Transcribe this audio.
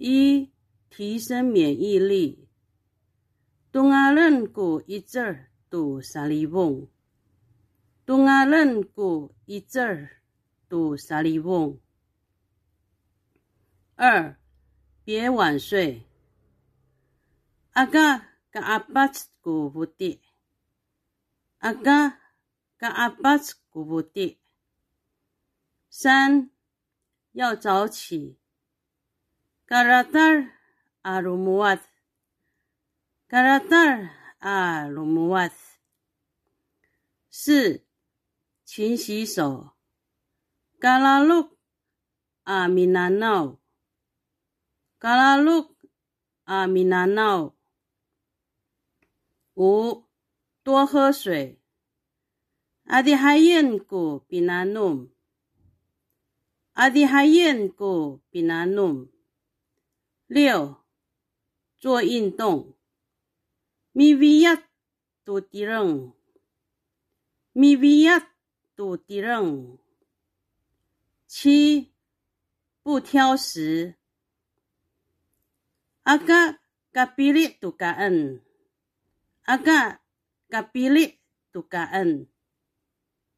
一、提升免疫力。东阿伦古一字读沙利翁。东阿伦古一字读沙利翁。二、别晚睡。阿嘎嘎阿巴兹古不迭。阿嘎嘎阿巴兹古不迭。三、要早起。嘎拉达尔阿鲁木瓦。嘎拉达尔阿鲁木瓦。四、勤洗手。嘎拉鲁阿米纳诺。嘎拉鲁阿米纳诺。五、多喝水。阿迪海燕古比六、做运动。米维亚杜迪楞。米维亚杜迪楞。七、不挑食。阿嘎嘎比利杜嘎恩。阿嘎嘎比利杜嘎恩。